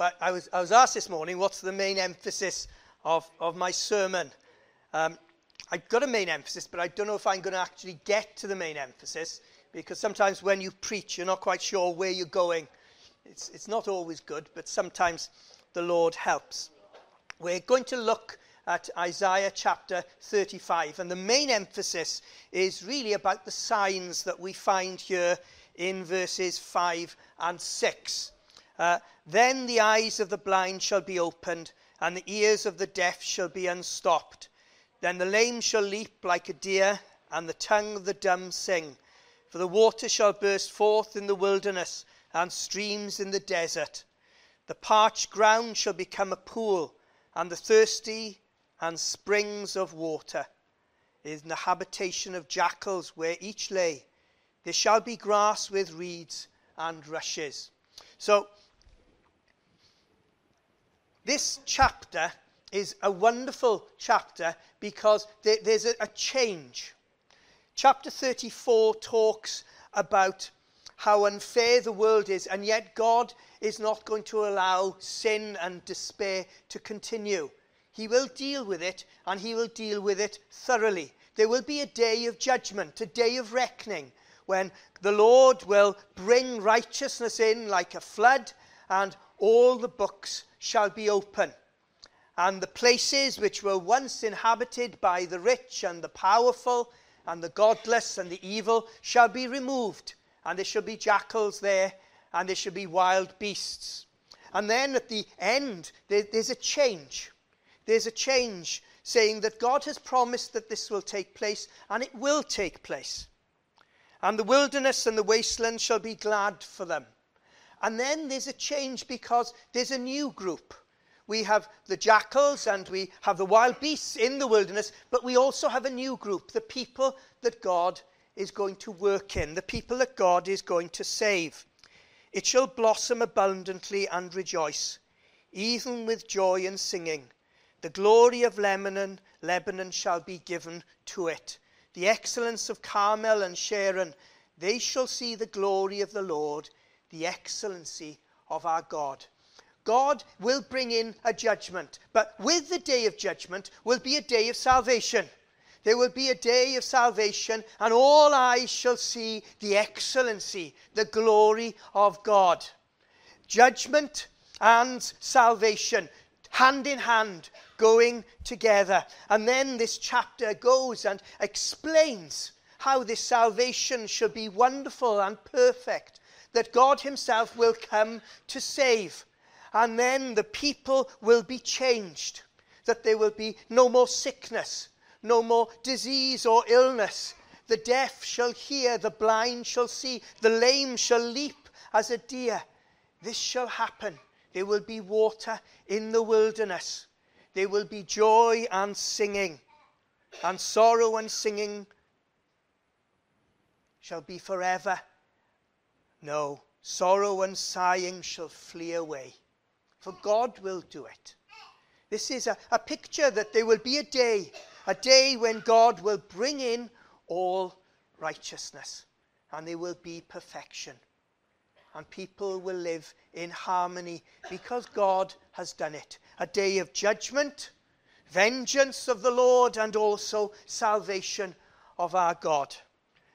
But I was, I was asked this morning, what's the main emphasis of, of my sermon? Um, I've got a main emphasis, but I don't know if I'm going to actually get to the main emphasis because sometimes when you preach, you're not quite sure where you're going. It's, it's not always good, but sometimes the Lord helps. We're going to look at Isaiah chapter 35, and the main emphasis is really about the signs that we find here in verses 5 and 6. Uh, then the eyes of the blind shall be opened, and the ears of the deaf shall be unstopped. Then the lame shall leap like a deer, and the tongue of the dumb sing. For the water shall burst forth in the wilderness, and streams in the desert. The parched ground shall become a pool, and the thirsty and springs of water. In the habitation of jackals where each lay, there shall be grass with reeds and rushes. So, this chapter is a wonderful chapter because there, there's a, a change. Chapter 34 talks about how unfair the world is, and yet God is not going to allow sin and despair to continue. He will deal with it, and He will deal with it thoroughly. There will be a day of judgment, a day of reckoning, when the Lord will bring righteousness in like a flood, and all the books shall be open. And the places which were once inhabited by the rich and the powerful, and the godless and the evil, shall be removed, and there shall be jackals there, and there shall be wild beasts. And then at the end, there, there's a change. There's a change saying that God has promised that this will take place, and it will take place. And the wilderness and the wasteland shall be glad for them. And then there's a change because there's a new group. We have the jackals and we have the wild beasts in the wilderness, but we also have a new group, the people that God is going to work in, the people that God is going to save. It shall blossom abundantly and rejoice, even with joy and singing. The glory of Lebanon, Lebanon shall be given to it. The excellence of Carmel and Sharon, they shall see the glory of the Lord, the excellency of our God. God will bring in a judgment, but with the day of judgment will be a day of salvation. There will be a day of salvation, and all eyes shall see the excellency, the glory of God. Judgment and salvation, hand in hand, going together. And then this chapter goes and explains how this salvation shall be wonderful and perfect, that God Himself will come to save. And then the people will be changed, that there will be no more sickness, no more disease or illness. The deaf shall hear, the blind shall see, the lame shall leap as a deer. This shall happen. There will be water in the wilderness. There will be joy and singing, and sorrow and singing shall be forever. No, sorrow and sighing shall flee away, for God will do it. This is a, a picture that there will be a day, a day when God will bring in all righteousness, and there will be perfection. And people will live in harmony because God has done it. A day of judgment, vengeance of the Lord, and also salvation of our God.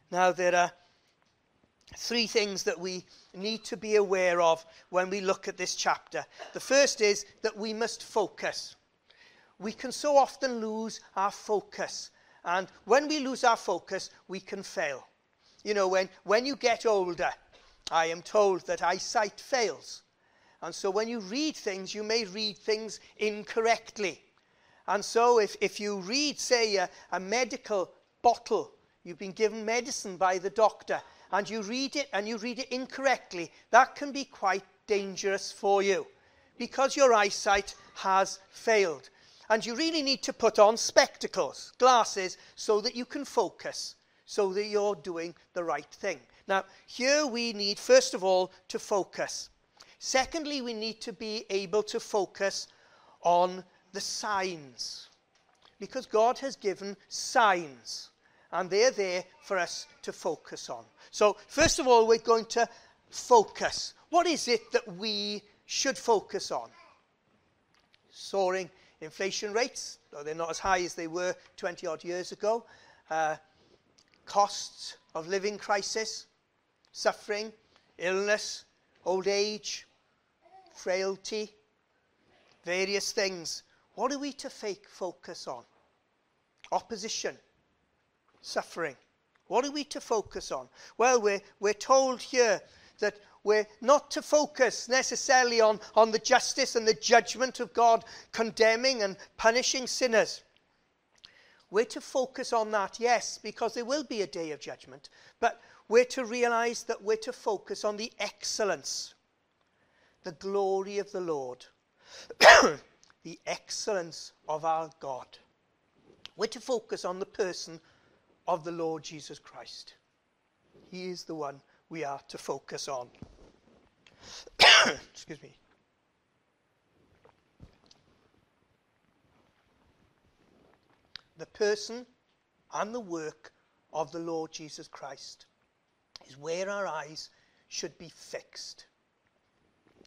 Now, there are three things that we need to be aware of when we look at this chapter. The first is that we must focus. We can so often lose our focus. And when we lose our focus, we can fail. You know, when, when you get older, I am told that eyesight fails. And so when you read things, you may read things incorrectly. And so if, if you read, say, a, a medical bottle, you've been given medicine by the doctor, and you read it and you read it incorrectly, that can be quite dangerous for you because your eyesight has failed. And you really need to put on spectacles, glasses, so that you can focus, so that you're doing the right thing. Now, here we need, first of all, to focus. Secondly, we need to be able to focus on the signs. Because God has given signs, and they're there for us to focus on. So, first of all, we're going to focus. What is it that we should focus on. Soaring inflation rates, though they're not as high as they were 20 odd years ago. Uh, costs of living crisis, suffering, illness, old age, frailty, various things. What are we to fake focus on? Opposition, suffering. What are we to focus on? Well, we're, we're told here that we're not to focus necessarily on, on the justice and the judgment of God condemning and punishing sinners. We're to focus on that, yes, because there will be a day of judgment, but we're to realize that we're to focus on the excellence, the glory of the Lord, the excellence of our God. We're to focus on the person of the Lord Jesus Christ. He is the one we are to focus on. Excuse me. The person and the work of the Lord Jesus Christ is where our eyes should be fixed.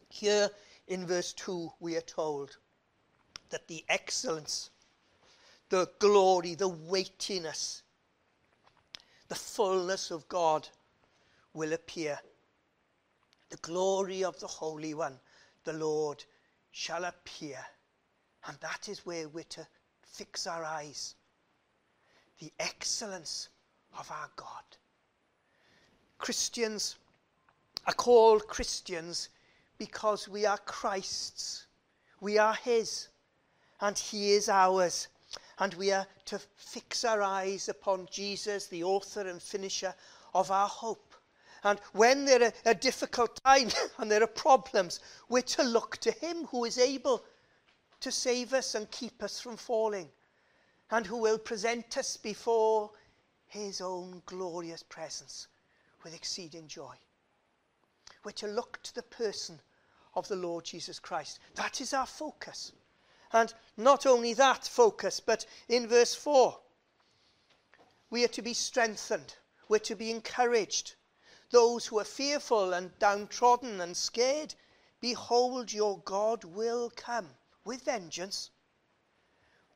Here in verse 2, we are told that the excellence, the glory, the weightiness, the fullness of God will appear. The glory of the Holy One, the Lord, shall appear. And that is where we're to fix our eyes. The excellence of our God. Christians are called Christians because we are Christ's. We are His, and He is ours. And we are to fix our eyes upon Jesus, the author and finisher of our hope. And when there are a difficult time and there are problems, we're to look to Him who is able to save us and keep us from falling, and who will present us before His own glorious presence with exceeding joy. We're to look to the person of the Lord Jesus Christ. That is our focus. And not only that focus, but in verse 4, we are to be strengthened, we're to be encouraged. Those who are fearful and downtrodden and scared, behold, your God will come with vengeance.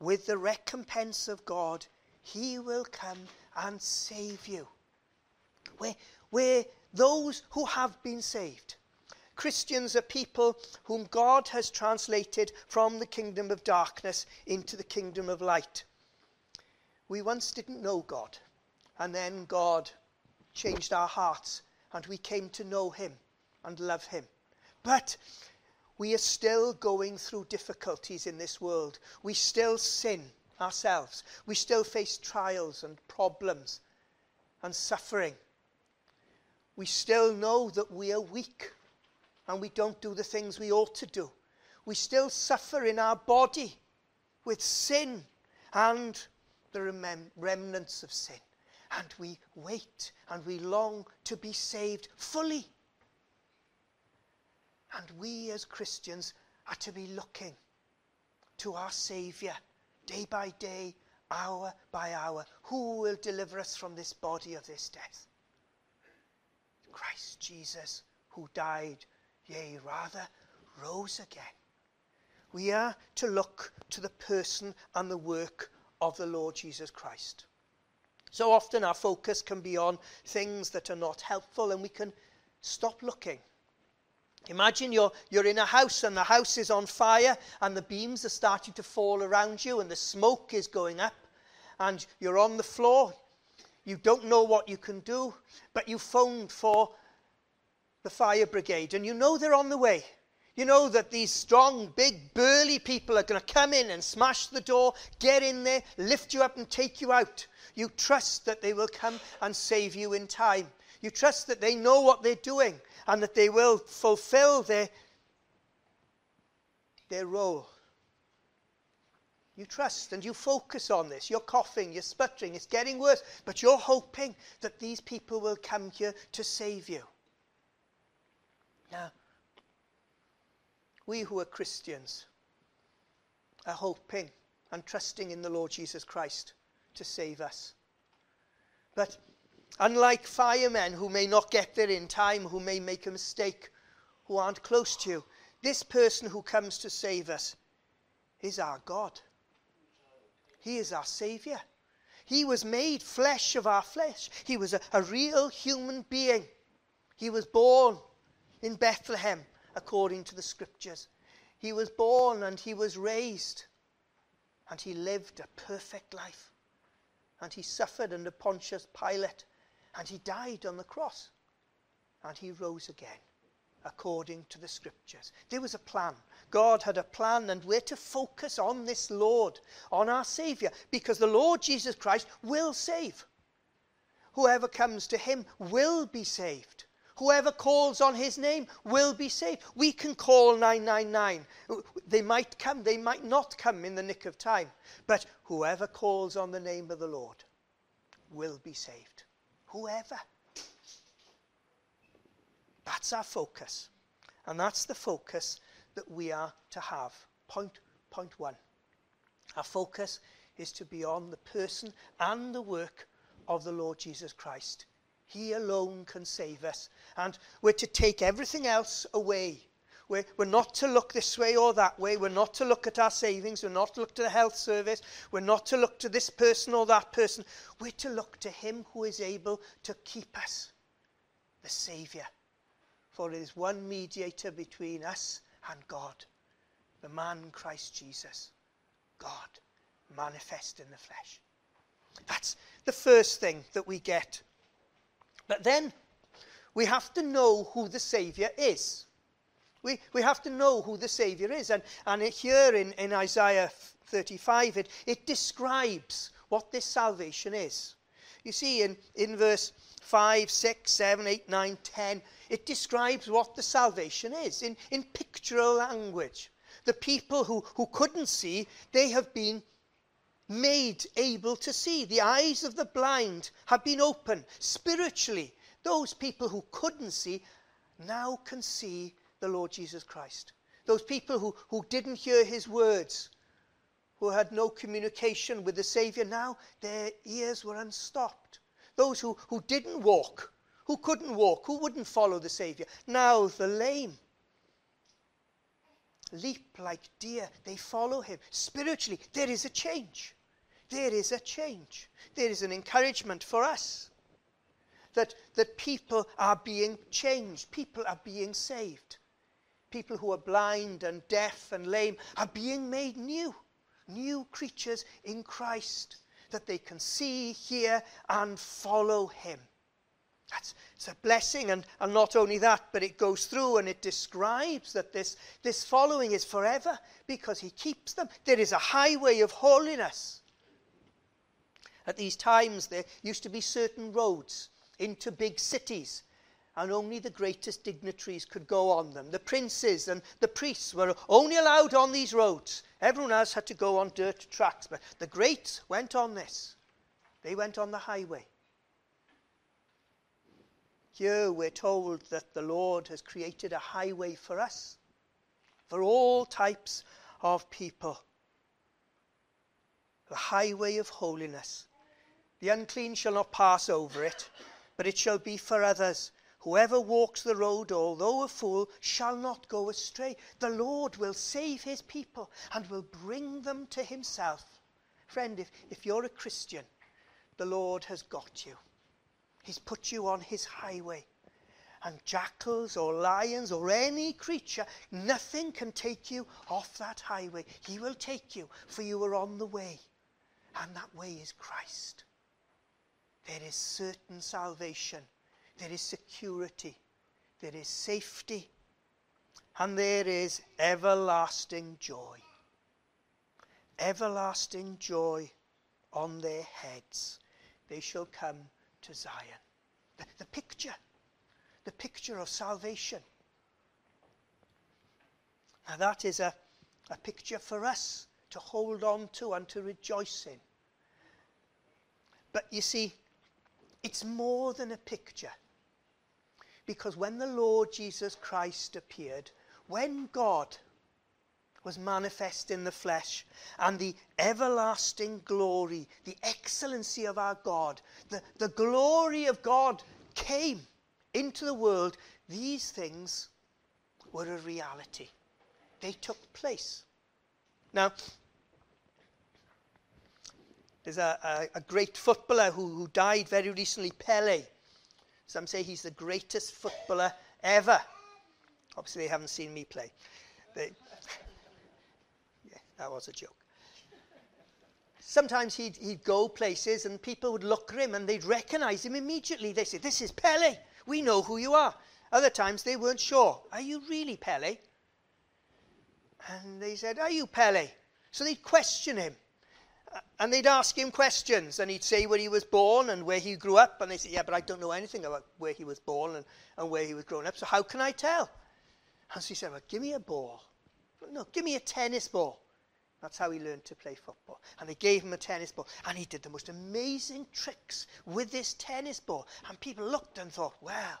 With the recompense of God, he will come and save you. Where, where those who have been saved, Christians are people whom God has translated from the kingdom of darkness into the kingdom of light. We once didn't know God, and then God changed our hearts, and we came to know Him and love Him. But we are still going through difficulties in this world. We still sin ourselves. We still face trials and problems and suffering. We still know that we are weak and we don't do the things we ought to do. We still suffer in our body with sin and the rem- remnants of sin. And we wait and we long to be saved fully. And we as Christians are to be looking to our Saviour day by day, hour by hour. Who will deliver us from this body of this death? Christ Jesus, who died yea, rather rose again. We are to look to the person and the work of the Lord Jesus Christ. So often our focus can be on things that are not helpful and we can stop looking. Imagine you're, you're in a house and the house is on fire and the beams are starting to fall around you and the smoke is going up and you're on the floor. You don't know what you can do, but you phoned for the fire brigade, and you know they're on the way. You know that these strong, big, burly people are going to come in and smash the door, get in there, lift you up, and take you out. You trust that they will come and save you in time. You trust that they know what they're doing and that they will fulfill their, their role. You trust and you focus on this. You're coughing, you're sputtering, it's getting worse, but you're hoping that these people will come here to save you. Now, we who are Christians are hoping and trusting in the Lord Jesus Christ to save us. But unlike firemen who may not get there in time, who may make a mistake, who aren't close to you, this person who comes to save us is our God. He is our Savior. He was made flesh of our flesh. He was a, a real human being. He was born in Bethlehem according to the scriptures. He was born and he was raised and he lived a perfect life. And he suffered under Pontius Pilate and he died on the cross and he rose again according to the scriptures. There was a plan. God had a plan, and we're to focus on this Lord, on our Savior, because the Lord Jesus Christ will save. Whoever comes to him will be saved. Whoever calls on his name will be saved. We can call 999. They might come, they might not come in the nick of time. But whoever calls on the name of the Lord will be saved. Whoever. That's our focus. And that's the focus that we are to have. Point, point one. Our focus is to be on the person and the work of the Lord Jesus Christ. He alone can save us. And we're to take everything else away. We're, we're not to look this way or that way. We're not to look at our savings. We're not to look to the health service. We're not to look to this person or that person. We're to look to Him who is able to keep us, the Saviour. For it is one mediator between us and God, the man Christ Jesus, God manifest in the flesh. That's the first thing that we get. But then we have to know who the Saviour is. We, we have to know who the Saviour is. And, and here in, in Isaiah 35, it, it describes what this salvation is. You see, in, in verse 5, 6, 7, 8, 9, 10, it describes what the salvation is in, in pictorial language. The people who, who couldn't see, they have been made able to see. The eyes of the blind have been opened spiritually. Those people who couldn't see now can see the Lord Jesus Christ. Those people who, who didn't hear his words, who had no communication with the Savior, now their ears were unstopped. Those who, who didn't walk, who couldn't walk, who wouldn't follow the Savior. Now the lame leap like deer. They follow him. Spiritually, there is a change. There is a change. There is an encouragement for us that, that people are being changed. People are being saved. People who are blind and deaf and lame are being made new. New creatures in Christ that they can see, hear, and follow him. That's it's a blessing, and, and not only that, but it goes through and it describes that this, this following is forever because he keeps them. There is a highway of holiness. At these times, there used to be certain roads into big cities, and only the greatest dignitaries could go on them. The princes and the priests were only allowed on these roads. Everyone else had to go on dirt tracks, but the greats went on this. They went on the highway. Here we're told that the Lord has created a highway for us, for all types of people. The highway of holiness. The unclean shall not pass over it, but it shall be for others. Whoever walks the road, although a fool, shall not go astray. The Lord will save his people and will bring them to himself. Friend, if, if you're a Christian, the Lord has got you. He's put you on his highway. And jackals or lions or any creature, nothing can take you off that highway. He will take you, for you are on the way. And that way is Christ. There is certain salvation there is security, there is safety, and there is everlasting joy. Everlasting joy on their heads. They shall come to Zion. The, the picture, the picture of salvation. Now, that is a, a picture for us to hold on to and to rejoice in. But you see, it's more than a picture. Because when the Lord Jesus Christ appeared, when God was manifest in the flesh, and the everlasting glory, the excellency of our God, the, the glory of God came into the world, these things were a reality. they took place. Now, there's a, a, a great footballer who, who died very recently, Pele. Some say he's the greatest footballer ever. Obviously, they haven't seen me play. They, that was a joke. Sometimes he'd, he'd go places and people would look at him and they'd recognize him immediately. They say, This is Pele. We know who you are. Other times they weren't sure. Are you really Pele? And they said, Are you Pele? So they'd question him. Uh, and they'd ask him questions, and he'd say where he was born and where he grew up. And they said, Yeah, but I don't know anything about where he was born and, and where he was growing up, so how can I tell? And so he said, Well, give me a ball. No, give me a tennis ball. That's how he learned to play football. And they gave him a tennis ball. And he did the most amazing tricks with this tennis ball. And people looked and thought, well,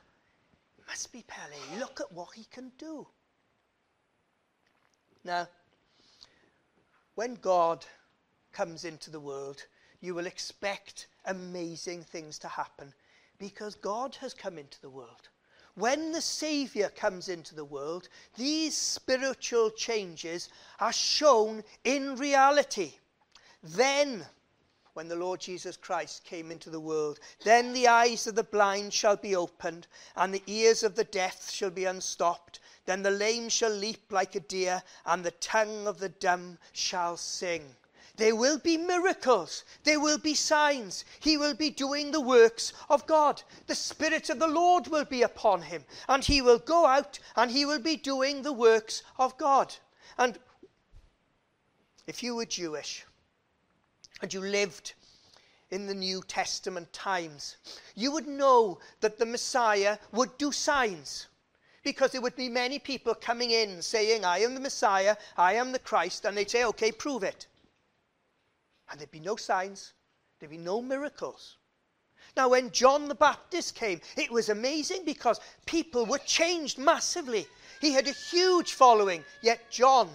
must be Pele. Look at what he can do. Now, when God comes into the world, you will expect amazing things to happen because God has come into the world when the Saviour comes into the world, these spiritual changes are shown in reality. Then, when the Lord Jesus Christ came into the world, then the eyes of the blind shall be opened, and the ears of the deaf shall be unstopped. Then the lame shall leap like a deer, and the tongue of the dumb shall sing. There will be miracles. There will be signs. He will be doing the works of God. The Spirit of the Lord will be upon him. And he will go out and he will be doing the works of God. And if you were Jewish and you lived in the New Testament times, you would know that the Messiah would do signs because there would be many people coming in saying, I am the Messiah, I am the Christ, and they'd say, okay, prove it. And there'd be no signs, there'd be no miracles. Now, when John the Baptist came, it was amazing because people were changed massively. He had a huge following, yet John,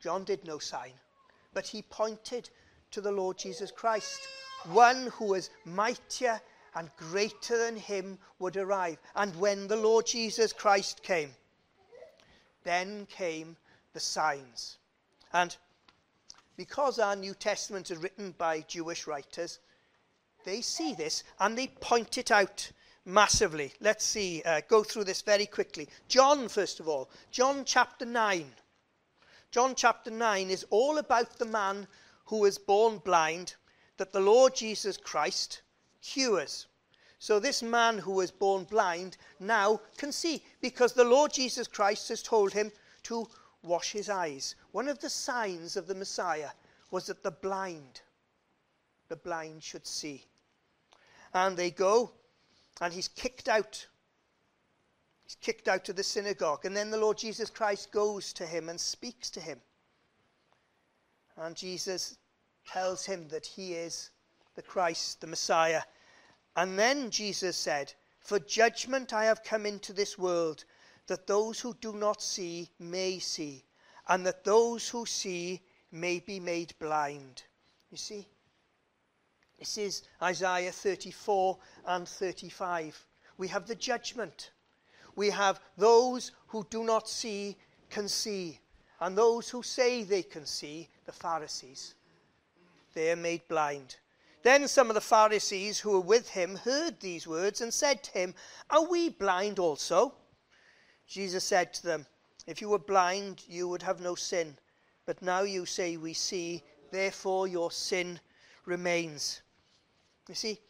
John did no sign, but he pointed to the Lord Jesus Christ. One who was mightier and greater than him would arrive. And when the Lord Jesus Christ came, then came the signs. And because our New Testament is written by Jewish writers, they see this and they point it out massively. Let's see, uh, go through this very quickly. John, first of all, John chapter 9. John chapter 9 is all about the man who was born blind that the Lord Jesus Christ cures. So this man who was born blind now can see because the Lord Jesus Christ has told him to wash his eyes. One of the signs of the Messiah was that the blind, the blind should see. And they go, and he's kicked out. He's kicked out of the synagogue. And then the Lord Jesus Christ goes to him and speaks to him. And Jesus tells him that he is the Christ, the Messiah. And then Jesus said, For judgment I have come into this world that those who do not see may see, and that those who see may be made blind. You see? This is Isaiah 34 and 35. We have the judgment. We have those who do not see can see, and those who say they can see, the Pharisees, they are made blind. Then some of the Pharisees who were with him heard these words and said to him, Are we blind also? Jesus said to them, If you were blind, you would have no sin. But now you say, We see, therefore your sin remains. You see,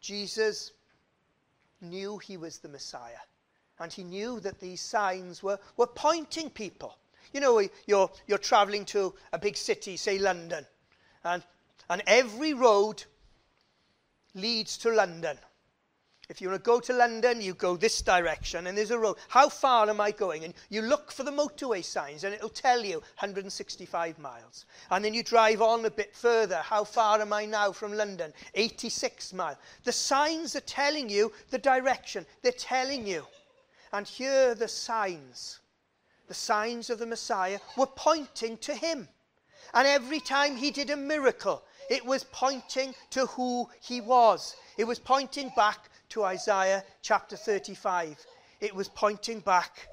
Jesus knew he was the Messiah. And he knew that these signs were, were pointing people. You know, you're, you're traveling to a big city, say London, and, and every road leads to London. If you want to go to London, you go this direction and there's a road. How far am I going? And you look for the motorway signs and it'll tell you 165 miles. And then you drive on a bit further. How far am I now from London? 86 miles. The signs are telling you the direction. They're telling you. And here are the signs. The signs of the Messiah were pointing to him. And every time he did a miracle, it was pointing to who he was. It was pointing back to Isaiah chapter 35. It was pointing back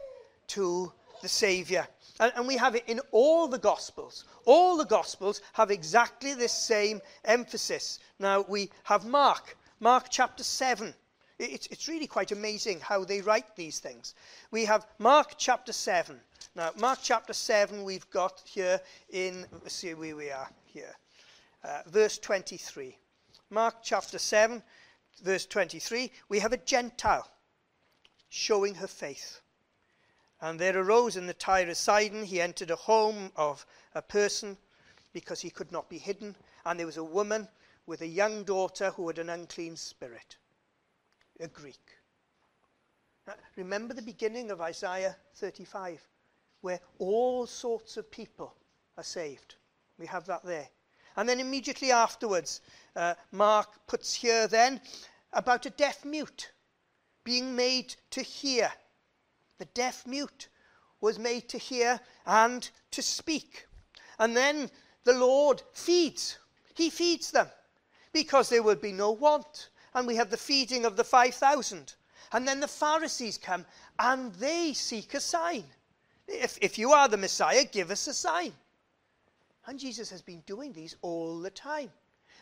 to the Saviour. And, and, we have it in all the Gospels. All the Gospels have exactly this same emphasis. Now, we have Mark, Mark chapter 7. It's, it's really quite amazing how they write these things. We have Mark chapter 7. Now, Mark chapter 7, we've got here in, let's see where we are here, uh, verse 23. Mark chapter 7, verse 23, we have a Gentile showing her faith. And there arose in the Tyre of Sidon, he entered a home of a person because he could not be hidden. And there was a woman with a young daughter who had an unclean spirit, a Greek. Now, remember the beginning of Isaiah 35, where all sorts of people are saved. We have that there. And then immediately afterwards, uh, Mark puts here then about a deaf mute being made to hear. The deaf mute was made to hear and to speak. And then the Lord feeds. He feeds them because there will be no want. And we have the feeding of the 5,000. And then the Pharisees come and they seek a sign. If, if you are the Messiah, give us a sign. And Jesus has been doing these all the time.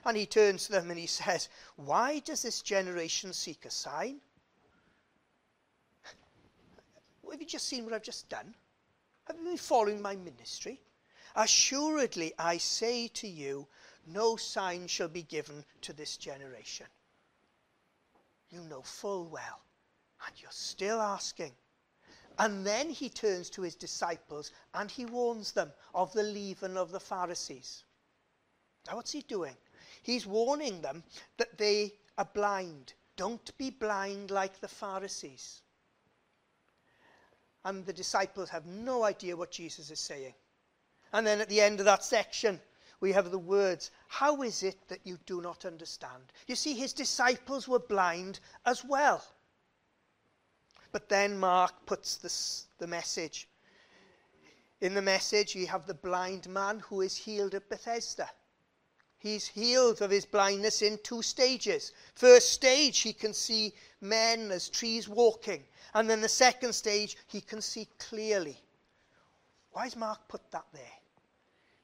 And he turns to them and he says, Why does this generation seek a sign? Have you just seen what I've just done? Have you been following my ministry? Assuredly, I say to you, no sign shall be given to this generation. You know full well, and you're still asking. And then he turns to his disciples and he warns them of the leaven of the Pharisees. Now, what's he doing? He's warning them that they are blind. Don't be blind like the Pharisees. And the disciples have no idea what Jesus is saying. And then at the end of that section, we have the words, How is it that you do not understand? You see, his disciples were blind as well. But then Mark puts this, the message. In the message, you have the blind man who is healed at Bethesda. He's healed of his blindness in two stages. First stage, he can see men as trees walking. And then the second stage, he can see clearly. Why has Mark put that there?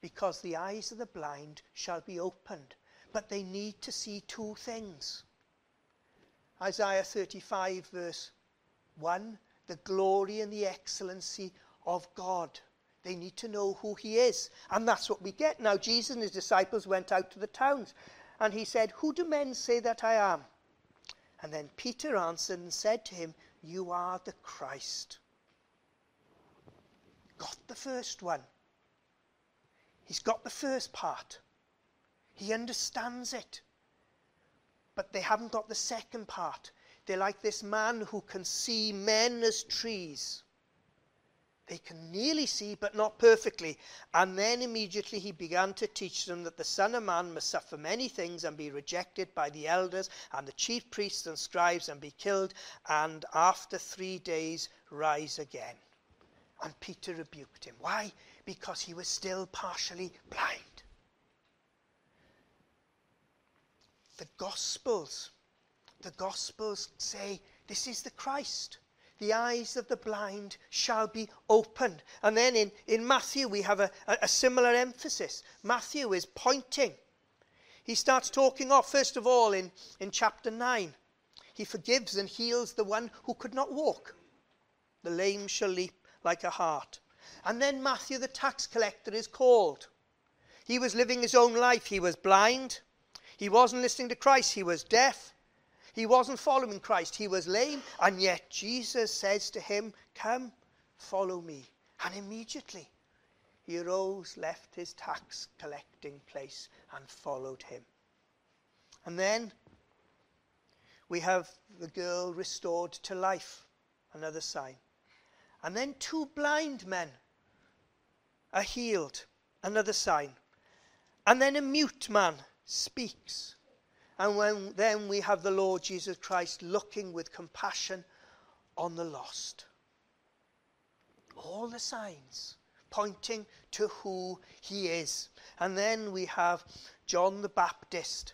Because the eyes of the blind shall be opened, but they need to see two things. Isaiah 35, verse 1 the glory and the excellency of God. They need to know who he is. And that's what we get. Now, Jesus and his disciples went out to the towns, and he said, Who do men say that I am? And then Peter answered and said to him, You are the Christ. Got the first one. He's got the first part. He understands it. But they haven't got the second part. They're like this man who can see men as trees. They can nearly see, but not perfectly. And then immediately he began to teach them that the Son of Man must suffer many things and be rejected by the elders and the chief priests and scribes and be killed, and after three days rise again. And Peter rebuked him. Why? Because he was still partially blind. The Gospels, the Gospels say this is the Christ the eyes of the blind shall be opened. And then in, in Matthew, we have a, a, a similar emphasis. Matthew is pointing. He starts talking off, first of all, in, in chapter 9. He forgives and heals the one who could not walk. The lame shall leap like a hart. And then Matthew, the tax collector, is called. He was living his own life. He was blind. He wasn't listening to Christ. He was deaf. He wasn't following Christ, he was lame, and yet Jesus says to him, Come, follow me. And immediately he arose, left his tax collecting place, and followed him. And then we have the girl restored to life, another sign. And then two blind men are healed, another sign. And then a mute man speaks. And when, then we have the Lord Jesus Christ looking with compassion on the lost. All the signs pointing to who he is. And then we have John the Baptist,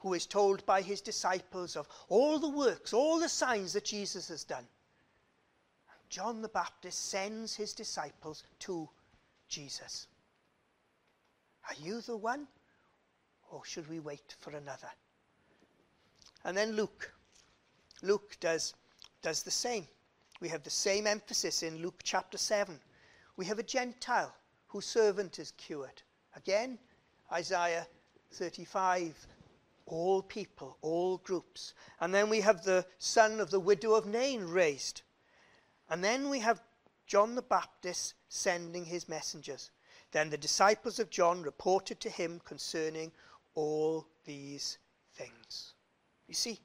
who is told by his disciples of all the works, all the signs that Jesus has done. John the Baptist sends his disciples to Jesus. Are you the one? Or should we wait for another? And then Luke. Luke does, does the same. We have the same emphasis in Luke chapter 7. We have a Gentile whose servant is cured. Again, Isaiah 35, all people, all groups. And then we have the son of the widow of Nain raised. And then we have John the Baptist sending his messengers. Then the disciples of John reported to him concerning all these things. You see,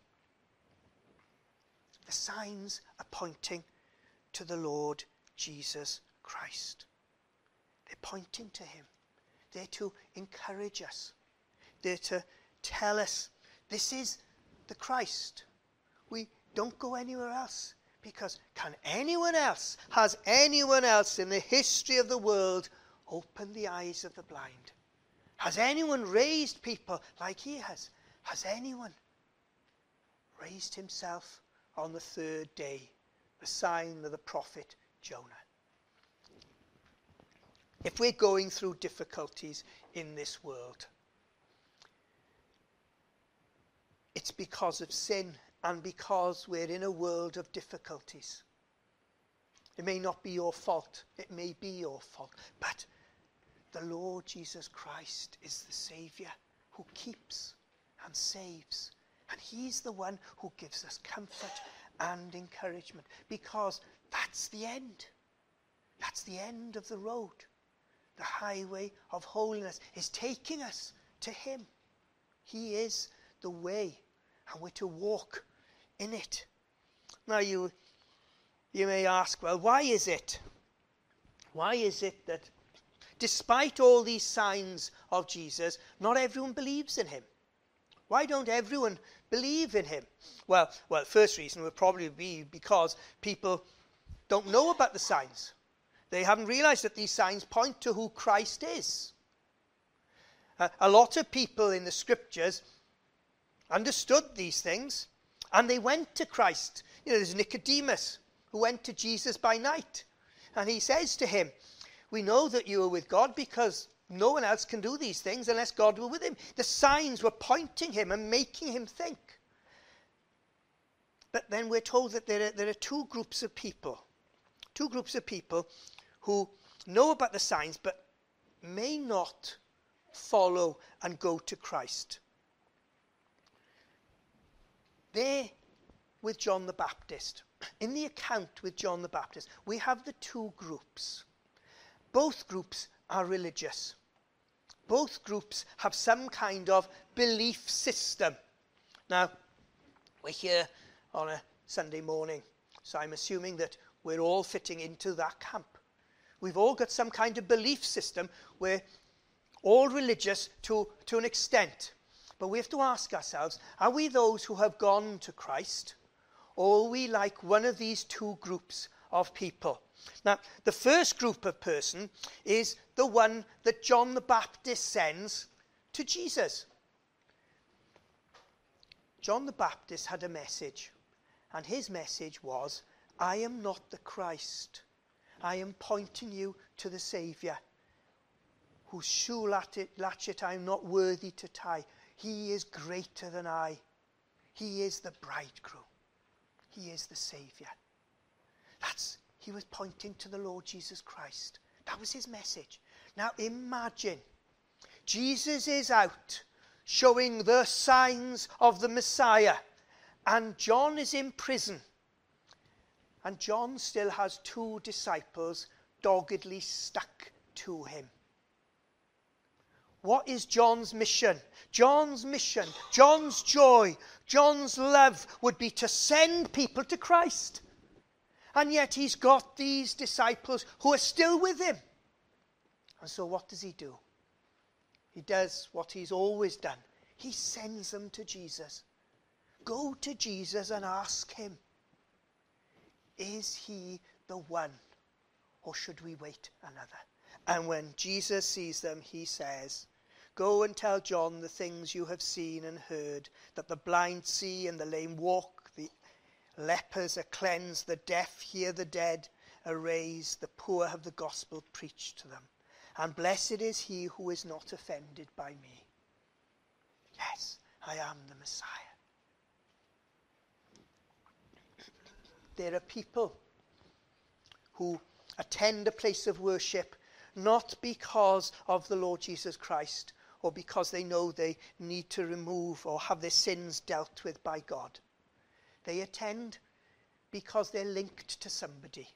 the signs are pointing to the Lord Jesus Christ. They're pointing to him. They're to encourage us. They're to tell us this is the Christ. We don't go anywhere else because can anyone else, has anyone else in the history of the world opened the eyes of the blind? Has anyone raised people like he has? Has anyone raised himself on the third day, the sign of the prophet Jonah? If we're going through difficulties in this world, it's because of sin and because we're in a world of difficulties. It may not be your fault, it may be your fault, but the Lord Jesus Christ is the Saviour who keeps and saves. And He's the one who gives us comfort and encouragement because that's the end. That's the end of the road. The highway of holiness is taking us to Him. He is the way, and we're to walk in it. Now, you, you may ask, well, why is it? Why is it that despite all these signs of Jesus, not everyone believes in him? Why don't everyone believe in him? Well, well, first reason would probably be because people don't know about the signs. They haven't realized that these signs point to who Christ is. Uh, a lot of people in the scriptures understood these things and they went to Christ. You know, there's Nicodemus who went to Jesus by night and he says to him, We know that you are with God because no one else can do these things unless God were with him. The signs were pointing him and making him think. But then we're told that there are, there are two groups of people, two groups of people who know about the signs but may not follow and go to Christ. There with John the Baptist, in the account with John the Baptist, we have the two groups. Both groups are religious. Both groups have some kind of belief system. Now, we're here on a Sunday morning, so I'm assuming that we're all fitting into that camp. We've all got some kind of belief system. We're all religious to, to an extent. But we have to ask ourselves are we those who have gone to Christ? Or are we like one of these two groups of people? Now, the first group of person is the one that John the Baptist sends to Jesus. John the Baptist had a message, and his message was I am not the Christ. I am pointing you to the Saviour, whose shoe latchet I am not worthy to tie. He is greater than I. He is the bridegroom. He is the Saviour. That's, he was pointing to the Lord Jesus Christ. That was his message. Now imagine, Jesus is out showing the signs of the Messiah, and John is in prison. And John still has two disciples doggedly stuck to him. What is John's mission? John's mission, John's joy, John's love would be to send people to Christ. And yet he's got these disciples who are still with him. And so what does he do? He does what he's always done. He sends them to Jesus. Go to Jesus and ask him, is he the one? Or should we wait another? And when Jesus sees them, he says, Go and tell John the things you have seen and heard that the blind see and the lame walk, lepers are cleansed, the deaf hear the dead, erase, the poor have the gospel preached to them. And blessed is he who is not offended by me. Yes, I am the Messiah. There are people who attend a place of worship not because of the Lord Jesus Christ or because they know they need to remove or have their sins dealt with by God. They attend because they're linked to somebody.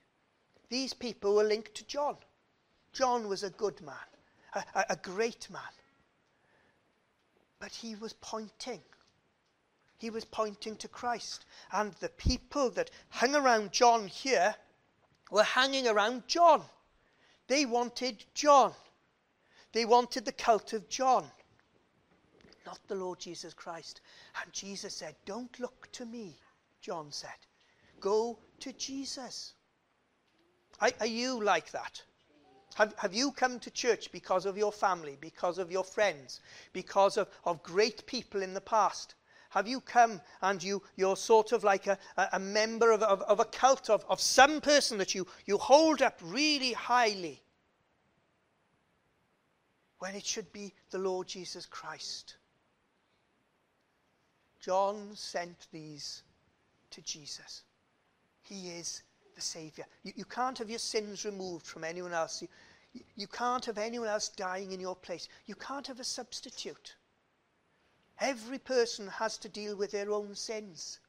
These people were linked to John. John was a good man, a, a, great man. But he was pointing. He was pointing to Christ. And the people that hung around John here were hanging around John. They wanted John. They wanted the cult of John, not the Lord Jesus Christ. And Jesus said, Don't look to me, John said. Go to Jesus. Are, are you like that? Have, have you come to church because of your family, because of your friends, because of, of great people in the past? Have you come and you, you're sort of like a, a member of, of, of a cult of, of some person that you, you hold up really highly? When it should be the Lord Jesus Christ. John sent these to Jesus. He is the Saviour. You, you can't have your sins removed from anyone else. You, you can't have anyone else dying in your place. You can't have a substitute. Every person has to deal with their own sins.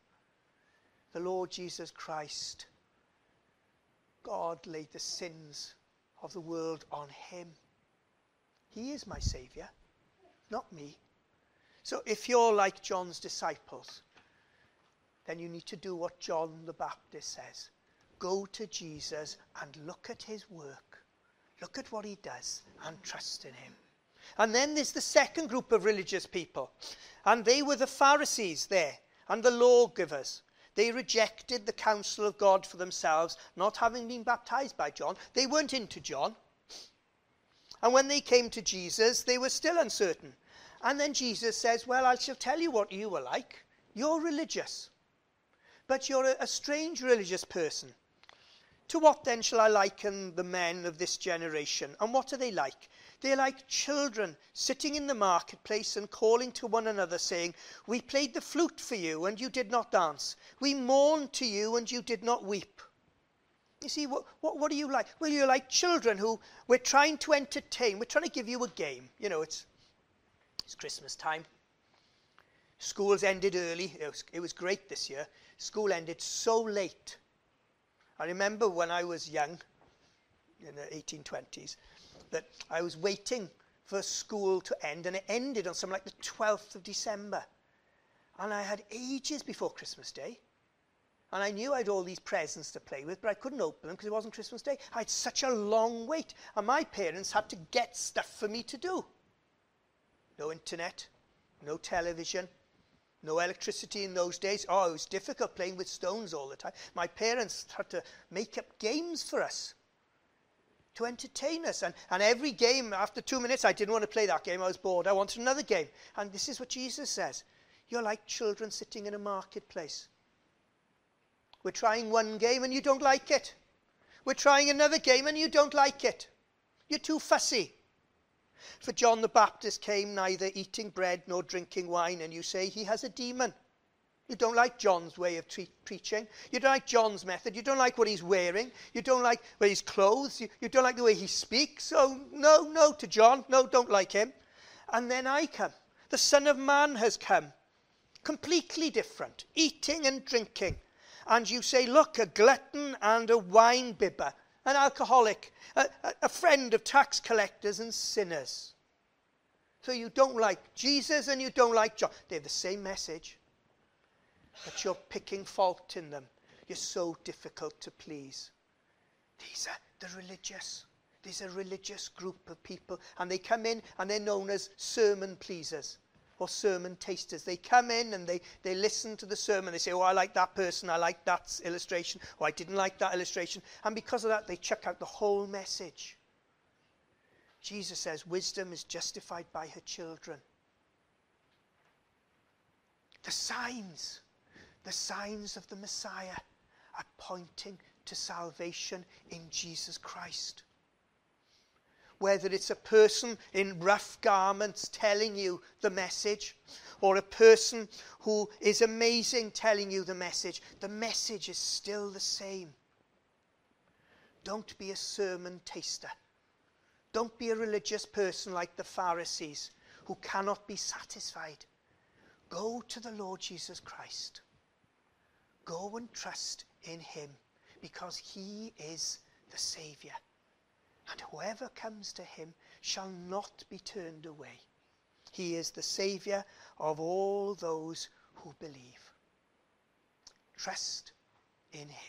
The Lord Jesus Christ, God laid the sins of the world on him. He is my Saviour, not me. So if you're like John's disciples, then you need to do what John the Baptist says go to Jesus and look at his work. Look at what he does and trust in him. And then there's the second group of religious people. And they were the Pharisees there and the lawgivers. They rejected the counsel of God for themselves, not having been baptized by John. They weren't into John. And when they came to Jesus, they were still uncertain. And then Jesus says, Well, I shall tell you what you were like. You're religious, but you're a, a strange religious person. To what then shall I liken the men of this generation? And what are they like? They're like children sitting in the marketplace and calling to one another, saying, We played the flute for you, and you did not dance. We mourned to you, and you did not weep. You see, what, what, what are you like? Well, you're like children who we're trying to entertain. We're trying to give you a game. You know, it's, it's Christmas time. School's ended early. It was, it was great this year. School ended so late I remember when I was young, in the 1820s, that I was waiting for school to end, and it ended on something like the 12th of December. And I had ages before Christmas Day. And I knew I had all these presents to play with, but I couldn't open them because it wasn't Christmas Day. I had such a long wait. And my parents had to get stuff for me to do. No internet, no television, no electricity in those days. Oh, it was difficult playing with stones all the time. My parents had to make up games for us to entertain us. And, and every game, after two minutes, I didn't want to play that game. I was bored. I wanted another game. And this is what Jesus says You're like children sitting in a marketplace. We're trying one game and you don't like it. We're trying another game and you don't like it. You're too fussy. For John the Baptist came neither eating bread nor drinking wine, and you say he has a demon. You don't like John's way of preaching. You don't like John's method. You don't like what he's wearing. You don't like where his clothes. You, you don't like the way he speaks. So, no, no to John. No, don't like him. And then I come. The Son of Man has come. Completely different. Eating and drinking. And you say, look, a glutton and a wine bibber an alcoholic, a, a friend of tax collectors and sinners. So you don't like Jesus and you don't like John. They have the same message, but you're picking fault in them. You're so difficult to please. These are the religious. These are a religious group of people, and they come in and they're known as sermon pleasers or sermon tasters. They come in and they, they listen to the sermon. They say, Oh, I like that person. I like that illustration. Or I didn't like that illustration. And because of that, they check out the whole message. Jesus says, Wisdom is justified by her children. The signs, the signs of the Messiah are pointing to salvation in Jesus Christ. Whether it's a person in rough garments telling you the message, or a person who is amazing telling you the message, the message is still the same. Don't be a sermon taster. Don't be a religious person like the Pharisees who cannot be satisfied. Go to the Lord Jesus Christ. Go and trust in him because he is the Saviour. And whoever comes to him shall not be turned away. He is the Saviour of all those who believe. Trust in him.